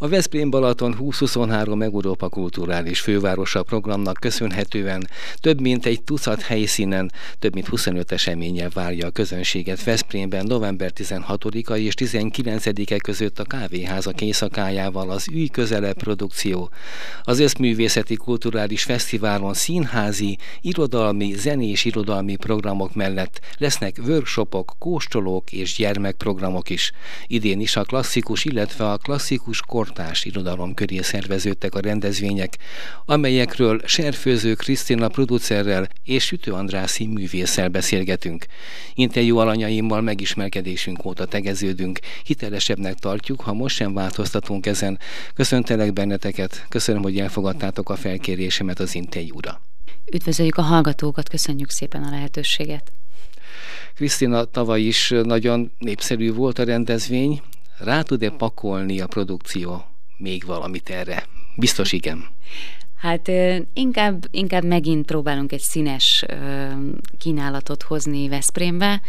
A Veszprém Balaton 2023 Európa Kulturális Fővárosa programnak köszönhetően több mint egy tucat helyszínen, több mint 25 eseménye várja a közönséget Veszprémben november 16-a és 19-e között a Kávéházak éjszakájával az Üj Közelebb produkció. Az Összművészeti Kulturális Fesztiválon színházi, irodalmi, zenés irodalmi programok mellett lesznek workshopok, kóstolók és gyermekprogramok is. Idén is a klasszikus, illetve a klasszikus kor kortárs irodalom köré szerveződtek a rendezvények, amelyekről Serfőző Krisztina producerrel és Sütő Andrászi művésszel beszélgetünk. Interjú alanyaimmal megismerkedésünk óta tegeződünk, hitelesebbnek tartjuk, ha most sem változtatunk ezen. Köszöntelek benneteket, köszönöm, hogy elfogadtátok a felkérésemet az interjúra. Üdvözöljük a hallgatókat, köszönjük szépen a lehetőséget. Krisztina, tavaly is nagyon népszerű volt a rendezvény, rá tud-e pakolni a produkció még valamit erre? Biztos igen. Hát inkább, inkább megint próbálunk egy színes kínálatot hozni Veszprémbe.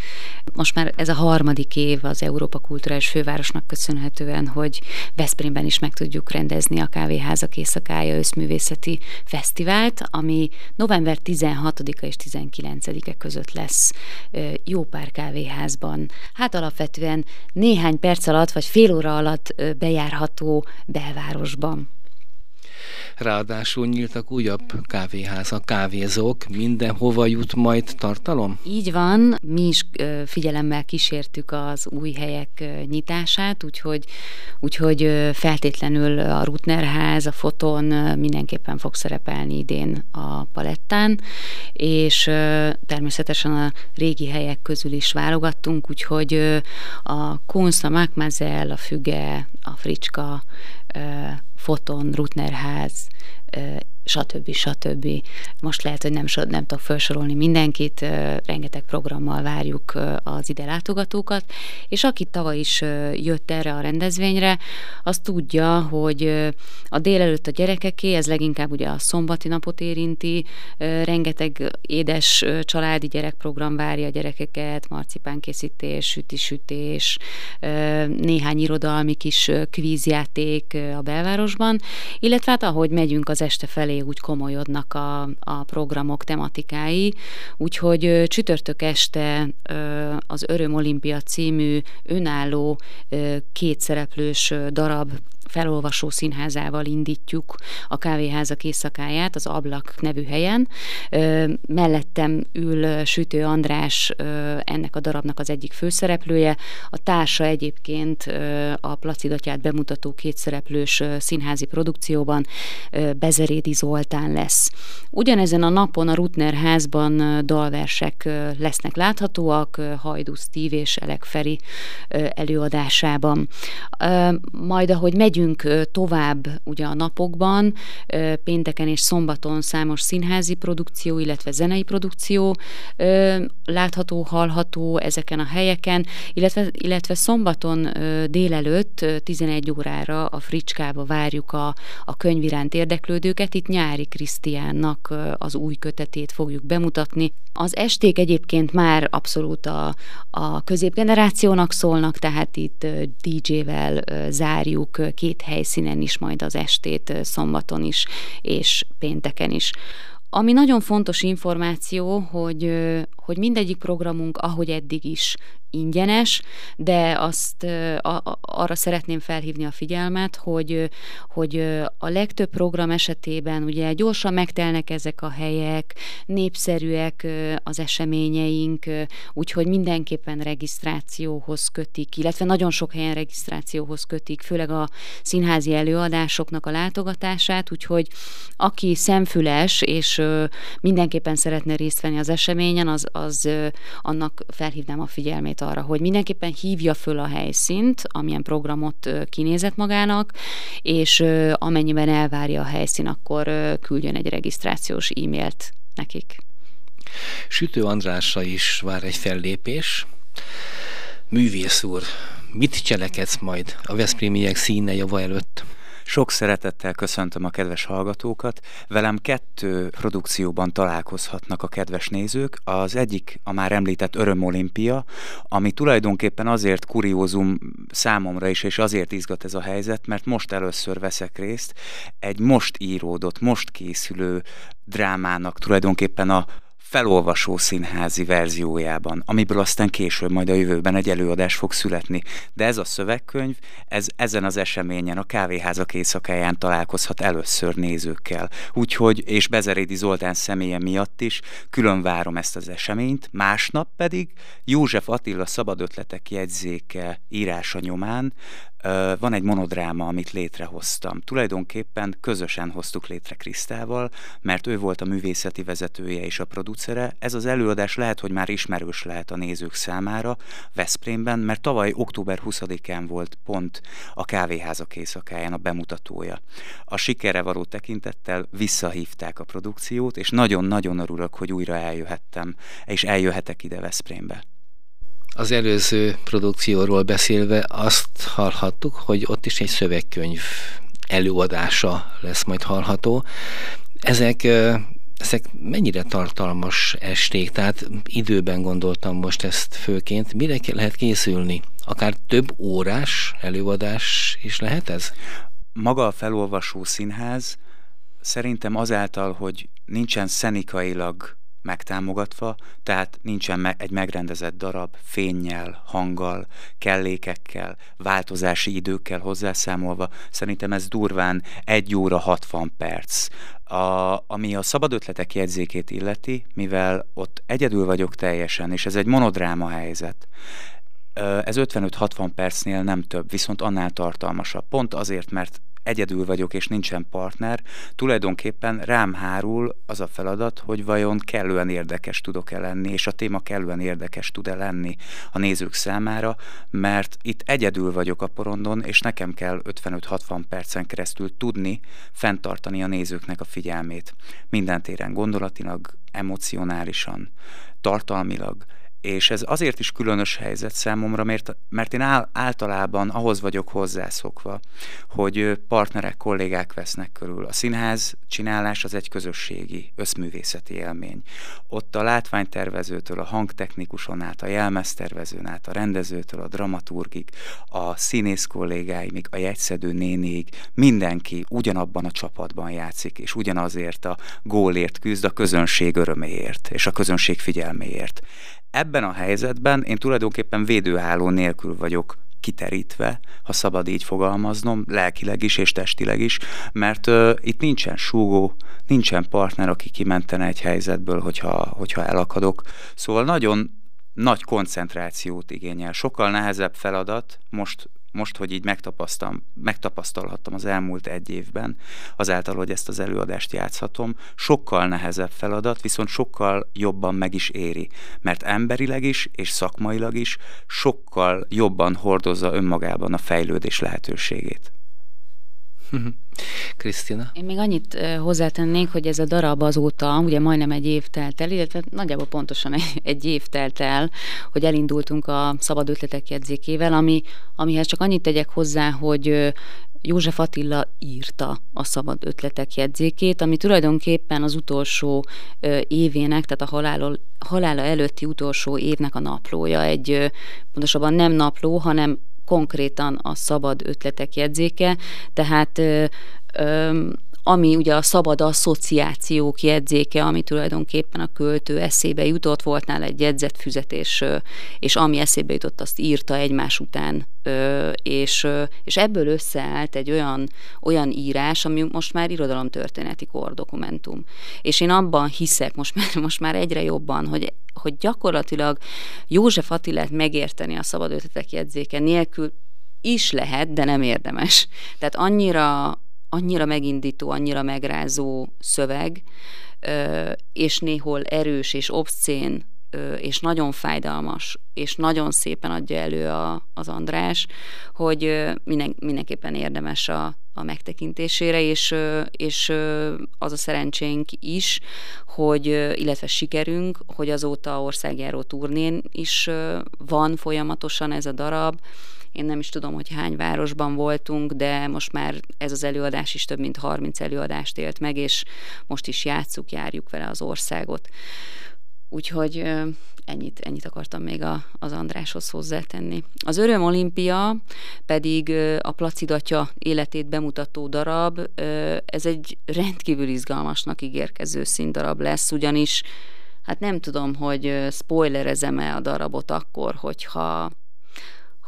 Most már ez a harmadik év az Európa Kulturális Fővárosnak köszönhetően, hogy Veszprémben is meg tudjuk rendezni a Kávéházak éjszakája összművészeti fesztivált, ami november 16-a és 19-e között lesz jó pár kávéházban. Hát alapvetően néhány perc alatt, vagy fél óra alatt bejárható belvárosban. Ráadásul nyíltak újabb kávéházak, kávézók, mindenhova jut majd tartalom? Így van, mi is figyelemmel kísértük az új helyek nyitását, úgyhogy, úgyhogy feltétlenül a Rutnerház, a Foton mindenképpen fog szerepelni idén a palettán, és természetesen a régi helyek közül is válogattunk, úgyhogy a Kunst, a Mákmazel, a Füge, a Fricska, Foton, Rutnerház, stb. stb. Most lehet, hogy nem, nem tudok felsorolni mindenkit, rengeteg programmal várjuk az ide látogatókat, és aki tavaly is jött erre a rendezvényre, az tudja, hogy a délelőtt a gyerekeké, ez leginkább ugye a szombati napot érinti, rengeteg édes családi gyerekprogram várja a gyerekeket, marcipánkészítés, sütisütés, néhány irodalmi kis kvízjáték a belvárosban, illetve hát ahogy megyünk az este felé úgy komolyodnak a, a programok tematikái, úgyhogy csütörtök este az Öröm Olimpia című önálló kétszereplős darab felolvasó színházával indítjuk a kávéházak éjszakáját az Ablak nevű helyen. Mellettem ül Sütő András, ennek a darabnak az egyik főszereplője. A társa egyébként a Placidatját bemutató kétszereplős színházi produkcióban Bezerédi Zoltán lesz. Ugyanezen a napon a Rutner házban dalversek lesznek láthatóak, Hajdú Steve és Elek Feri előadásában. Majd ahogy megyünk megyünk tovább ugye a napokban, pénteken és szombaton számos színházi produkció, illetve zenei produkció látható, hallható ezeken a helyeken, illetve, illetve szombaton délelőtt 11 órára a Fricskába várjuk a, a könyv iránt érdeklődőket. Itt Nyári Krisztiánnak az új kötetét fogjuk bemutatni. Az esték egyébként már abszolút a, a középgenerációnak szólnak, tehát itt DJ-vel zárjuk két helyszínen is majd az estét, szombaton is és pénteken is. Ami nagyon fontos információ, hogy, hogy mindegyik programunk, ahogy eddig is ingyenes, de azt a, a, arra szeretném felhívni a figyelmet, hogy, hogy a legtöbb program esetében ugye gyorsan megtelnek ezek a helyek, népszerűek az eseményeink, úgyhogy mindenképpen regisztrációhoz kötik, illetve nagyon sok helyen regisztrációhoz kötik, főleg a színházi előadásoknak a látogatását, úgyhogy aki szemfüles és mindenképpen szeretne részt venni az eseményen, az, az annak felhívnám a figyelmét arra, hogy mindenképpen hívja föl a helyszínt, amilyen programot kinézett magának, és amennyiben elvárja a helyszín, akkor küldjön egy regisztrációs e-mailt nekik. Sütő Andrásra is vár egy fellépés. Művész úr, mit cselekedsz majd a Veszprémiek színe java előtt? Sok szeretettel köszöntöm a kedves hallgatókat. Velem kettő produkcióban találkozhatnak a kedves nézők. Az egyik a már említett Öröm Olimpia, ami tulajdonképpen azért kuriózum számomra is, és azért izgat ez a helyzet, mert most először veszek részt egy most íródott, most készülő drámának tulajdonképpen a felolvasó színházi verziójában, amiből aztán később majd a jövőben egy előadás fog születni. De ez a szövegkönyv, ez ezen az eseményen, a kávéházak éjszakáján találkozhat először nézőkkel. Úgyhogy, és Bezerédi Zoltán személye miatt is külön várom ezt az eseményt, másnap pedig József Attila szabad ötletek jegyzéke írása nyomán van egy monodráma, amit létrehoztam. Tulajdonképpen közösen hoztuk létre Krisztával, mert ő volt a művészeti vezetője és a producere. Ez az előadás lehet, hogy már ismerős lehet a nézők számára Veszprémben, mert tavaly október 20-án volt pont a kávéházak éjszakáján a bemutatója. A sikerre való tekintettel visszahívták a produkciót, és nagyon-nagyon örülök, hogy újra eljöhettem, és eljöhetek ide Veszprémbe. Az előző produkcióról beszélve azt hallhattuk, hogy ott is egy szövegkönyv előadása lesz majd hallható. Ezek ezek mennyire tartalmas esték, tehát időben gondoltam most ezt főként. Mire lehet készülni? Akár több órás előadás is lehet ez? Maga a felolvasó színház szerintem azáltal, hogy nincsen szenikailag megtámogatva, tehát nincsen me- egy megrendezett darab fényjel, hanggal, kellékekkel, változási időkkel hozzászámolva. Szerintem ez durván egy óra 60 perc. A, ami a szabad ötletek jegyzékét illeti, mivel ott egyedül vagyok teljesen, és ez egy monodráma helyzet, ez 55-60 percnél nem több, viszont annál tartalmasabb. Pont azért, mert egyedül vagyok és nincsen partner, tulajdonképpen rám hárul az a feladat, hogy vajon kellően érdekes tudok-e lenni, és a téma kellően érdekes tud-e lenni a nézők számára, mert itt egyedül vagyok a porondon, és nekem kell 55-60 percen keresztül tudni fenntartani a nézőknek a figyelmét. Minden téren gondolatilag, emocionálisan, tartalmilag, és ez azért is különös helyzet számomra, mert, mert én általában ahhoz vagyok hozzászokva, hogy partnerek, kollégák vesznek körül. A színház csinálás az egy közösségi, összművészeti élmény. Ott a látványtervezőtől, a hangtechnikuson át, a jelmeztervezőn át, a rendezőtől, a dramaturgig, a színész kollégáimig, a jegyszedő nénig, mindenki ugyanabban a csapatban játszik, és ugyanazért a gólért küzd a közönség öröméért, és a közönség figyelméért Ebben a helyzetben én tulajdonképpen védőháló nélkül vagyok kiterítve, ha szabad így fogalmaznom, lelkileg is és testileg is, mert uh, itt nincsen súgó, nincsen partner, aki kimentene egy helyzetből, hogyha, hogyha elakadok. Szóval nagyon nagy koncentrációt igényel. Sokkal nehezebb feladat most most, hogy így megtapasztalhattam az elmúlt egy évben, azáltal, hogy ezt az előadást játszhatom, sokkal nehezebb feladat, viszont sokkal jobban meg is éri, mert emberileg is és szakmailag is sokkal jobban hordozza önmagában a fejlődés lehetőségét. Krisztina? Én még annyit hozzátennék, hogy ez a darab azóta, ugye majdnem egy év telt el, illetve nagyjából pontosan egy év telt el, hogy elindultunk a Szabad Ötletek jegyzékével, ami, amihez csak annyit tegyek hozzá, hogy József Attila írta a Szabad Ötletek jegyzékét, ami tulajdonképpen az utolsó évének, tehát a halála, halála előtti utolsó évnek a naplója. Egy, pontosabban nem napló, hanem konkrétan a szabad ötletek jegyzéke, tehát ö, ö, ami ugye a szabad asszociációk jegyzéke, ami tulajdonképpen a költő eszébe jutott, volt nála egy jegyzetfüzet, és, és ami eszébe jutott, azt írta egymás után, és, és ebből összeállt egy olyan, olyan írás, ami most már irodalomtörténeti kordokumentum. És én abban hiszek most már, most már egyre jobban, hogy, hogy gyakorlatilag József Attilát megérteni a szabad ötletek jegyzéke nélkül is lehet, de nem érdemes. Tehát annyira annyira megindító, annyira megrázó szöveg, és néhol erős és obszcén, és nagyon fájdalmas, és nagyon szépen adja elő a, az András, hogy minden, mindenképpen érdemes a, a megtekintésére, és, és az a szerencsénk is, hogy, illetve sikerünk, hogy azóta országjáró turnén is van folyamatosan ez a darab, én nem is tudom, hogy hány városban voltunk, de most már ez az előadás is több mint 30 előadást élt meg, és most is játsszuk, járjuk vele az országot. Úgyhogy ennyit, ennyit akartam még a, az Andráshoz hozzátenni. Az Öröm Olimpia pedig a Placidatja életét bemutató darab, ez egy rendkívül izgalmasnak ígérkező színdarab lesz, ugyanis hát nem tudom, hogy spoilerezem-e a darabot akkor, hogyha,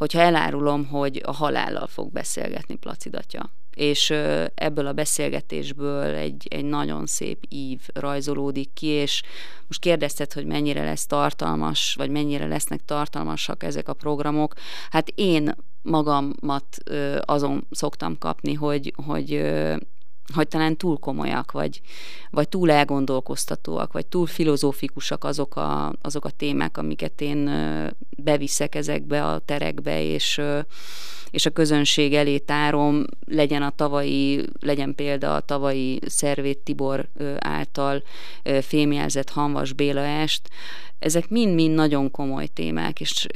hogyha elárulom, hogy a halállal fog beszélgetni Placidatja és ebből a beszélgetésből egy, egy nagyon szép ív rajzolódik ki, és most kérdezted, hogy mennyire lesz tartalmas, vagy mennyire lesznek tartalmasak ezek a programok. Hát én magamat azon szoktam kapni, hogy, hogy hogy talán túl komolyak, vagy, vagy túl elgondolkoztatóak, vagy túl filozófikusak azok a, azok a témák, amiket én beviszek ezekbe a terekbe, és, és a közönség elé tárom, legyen a tavalyi, legyen példa a tavalyi Szervét Tibor által fémjelzett Hanvas Béla est, ezek mind-mind nagyon komoly témák, és,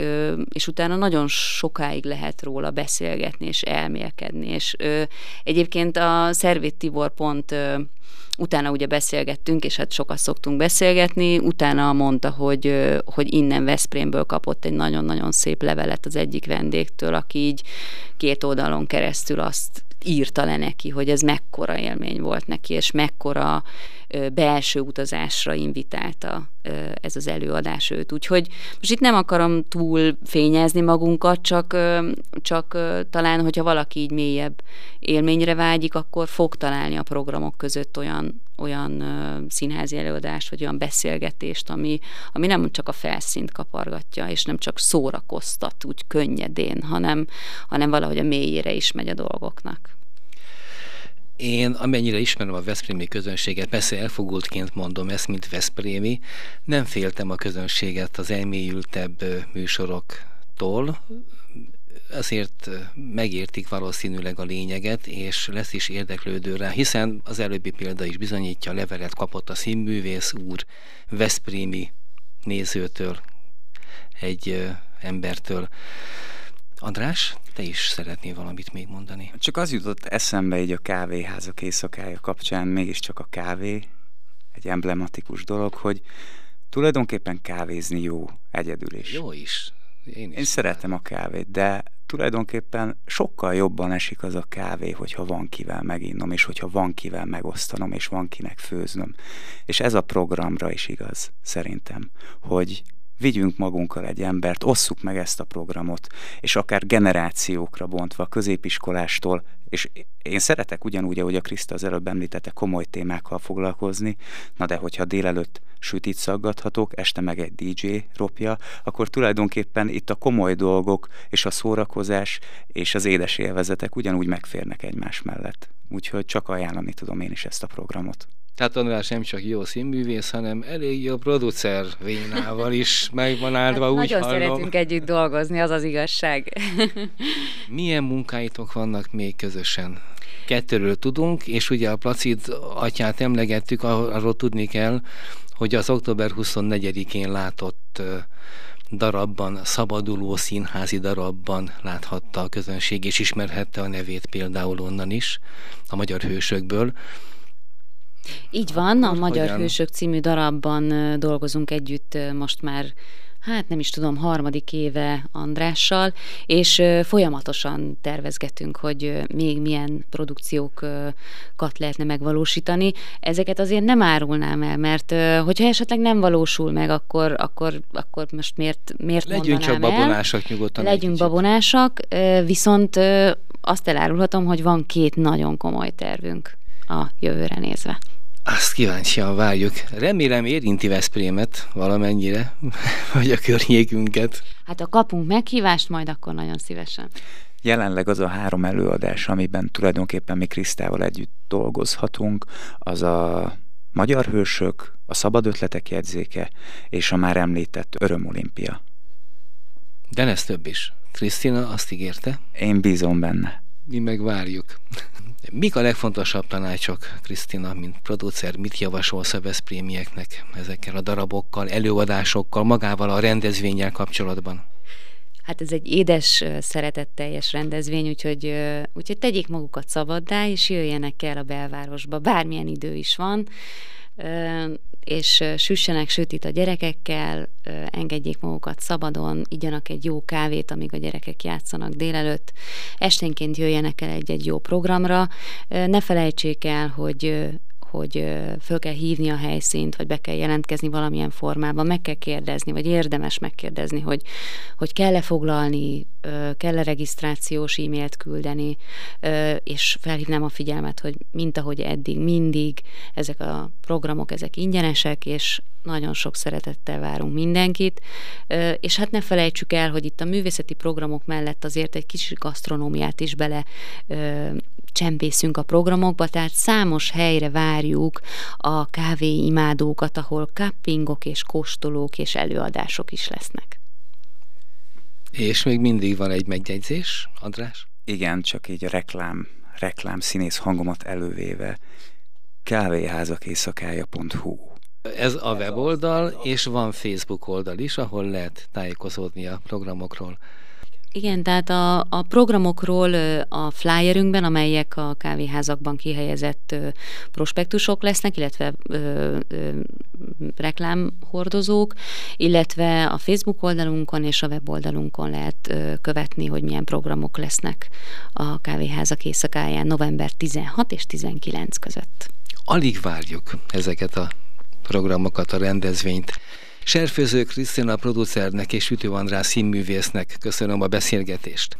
és utána nagyon sokáig lehet róla beszélgetni és elmélkedni, és egyébként a Szervét Tibor pont utána ugye beszélgettünk, és hát sokat szoktunk beszélgetni, utána mondta, hogy, hogy innen Veszprémből kapott egy nagyon-nagyon szép levelet az egyik vendégtől, aki így két oldalon keresztül azt írta le neki, hogy ez mekkora élmény volt neki, és mekkora belső utazásra invitálta ez az előadás őt. Úgyhogy most itt nem akarom túl fényezni magunkat, csak, csak talán, hogyha valaki így mélyebb élményre vágyik, akkor fog találni a programok között olyan, olyan színházi előadást, vagy olyan beszélgetést, ami, ami nem csak a felszínt kapargatja, és nem csak szórakoztat úgy könnyedén, hanem, hanem valahogy a mélyére is megy a dolgoknak. Én amennyire ismerem a Veszprémi közönséget, persze elfogultként mondom ezt, mint Veszprémi, nem féltem a közönséget az elmélyültebb műsoroktól, azért megértik valószínűleg a lényeget, és lesz is érdeklődő rá, hiszen az előbbi példa is bizonyítja, levelet kapott a színművész úr Veszprémi nézőtől, egy embertől. András, te is szeretnél valamit még mondani? Csak az jutott eszembe így a kávéházak éjszakája kapcsán, mégiscsak a kávé, egy emblematikus dolog, hogy tulajdonképpen kávézni jó egyedül is. Jó is. Én, is Én szeretem a kávét, de tulajdonképpen sokkal jobban esik az a kávé, hogyha van kivel meginnom, és hogyha van kivel megosztanom, és van kinek főznöm. És ez a programra is igaz, szerintem, hogy vigyünk magunkkal egy embert, osszuk meg ezt a programot, és akár generációkra bontva, középiskolástól, és én szeretek ugyanúgy, ahogy a Kriszta az előbb említette, komoly témákkal foglalkozni, na de hogyha délelőtt sütit szaggathatok, este meg egy DJ ropja, akkor tulajdonképpen itt a komoly dolgok és a szórakozás és az édes élvezetek ugyanúgy megférnek egymás mellett. Úgyhogy csak ajánlani tudom én is ezt a programot. Tehát András nem csak jó színművész, hanem elég jó producer vénával is megvan áldva, hát úgy Nagyon hallom. szeretünk együtt dolgozni, az az igazság. Milyen munkáitok vannak még közösen? Kettőről tudunk, és ugye a Placid atyát emlegettük, arról tudni kell, hogy az október 24-én látott darabban, szabaduló színházi darabban láthatta a közönség, és ismerhette a nevét például onnan is, a magyar hősökből. Így van, a Magyar hogyan? Hősök című darabban dolgozunk együtt most már hát nem is tudom, harmadik éve Andrással, és folyamatosan tervezgetünk, hogy még milyen produkciókat lehetne megvalósítani. Ezeket azért nem árulnám el, mert hogyha esetleg nem valósul meg, akkor, akkor, akkor most miért, miért Legyünk csak babonásak nyugodtan. Legyünk babonásak, viszont azt elárulhatom, hogy van két nagyon komoly tervünk a jövőre nézve. Azt kíváncsian várjuk. Remélem érinti Veszprémet valamennyire, vagy a környékünket. Hát a kapunk meghívást, majd akkor nagyon szívesen. Jelenleg az a három előadás, amiben tulajdonképpen mi Krisztával együtt dolgozhatunk, az a Magyar Hősök, a Szabad Ötletek jegyzéke és a már említett Örömolimpia. De lesz több is. Krisztina azt ígérte? Én bízom benne. Mi meg várjuk. Mik a legfontosabb tanácsok, Krisztina, mint producer, mit javasolsz a Veszprémieknek ezekkel a darabokkal, előadásokkal, magával a rendezvényel kapcsolatban? Hát ez egy édes, szeretetteljes rendezvény, úgyhogy, úgyhogy tegyék magukat szabaddá, és jöjjenek el a belvárosba, bármilyen idő is van és süssenek sütit a gyerekekkel, engedjék magukat szabadon, igyanak egy jó kávét, amíg a gyerekek játszanak délelőtt, esténként jöjjenek el egy-egy jó programra. Ne felejtsék el, hogy hogy föl kell hívni a helyszínt, vagy be kell jelentkezni valamilyen formában, meg kell kérdezni, vagy érdemes megkérdezni, hogy, hogy kell-e foglalni, kell-e regisztrációs e-mailt küldeni, és felhívnám a figyelmet, hogy mint ahogy eddig, mindig ezek a programok, ezek ingyenesek, és nagyon sok szeretettel várunk mindenkit, és hát ne felejtsük el, hogy itt a művészeti programok mellett azért egy kis gasztronómiát is bele csempészünk a programokba, tehát számos helyre várjuk a kávé imádókat, ahol cuppingok és kóstolók és előadások is lesznek. És még mindig van egy megjegyzés, András? Igen, csak így a reklám, reklám színész hangomat elővéve kávéházakéjszakája.hu Ez a weboldal, és van Facebook oldal is, ahol lehet tájékozódni a programokról. Igen, tehát a, a programokról a flyerünkben, amelyek a kávéházakban kihelyezett prospektusok lesznek, illetve ö, ö, reklámhordozók, illetve a Facebook oldalunkon és a weboldalunkon lehet ö, követni, hogy milyen programok lesznek a kávéházak éjszakáján november 16 és 19 között. Alig várjuk ezeket a programokat, a rendezvényt. Serfőző Krisztina producernek és Ütő András színművésznek köszönöm a beszélgetést.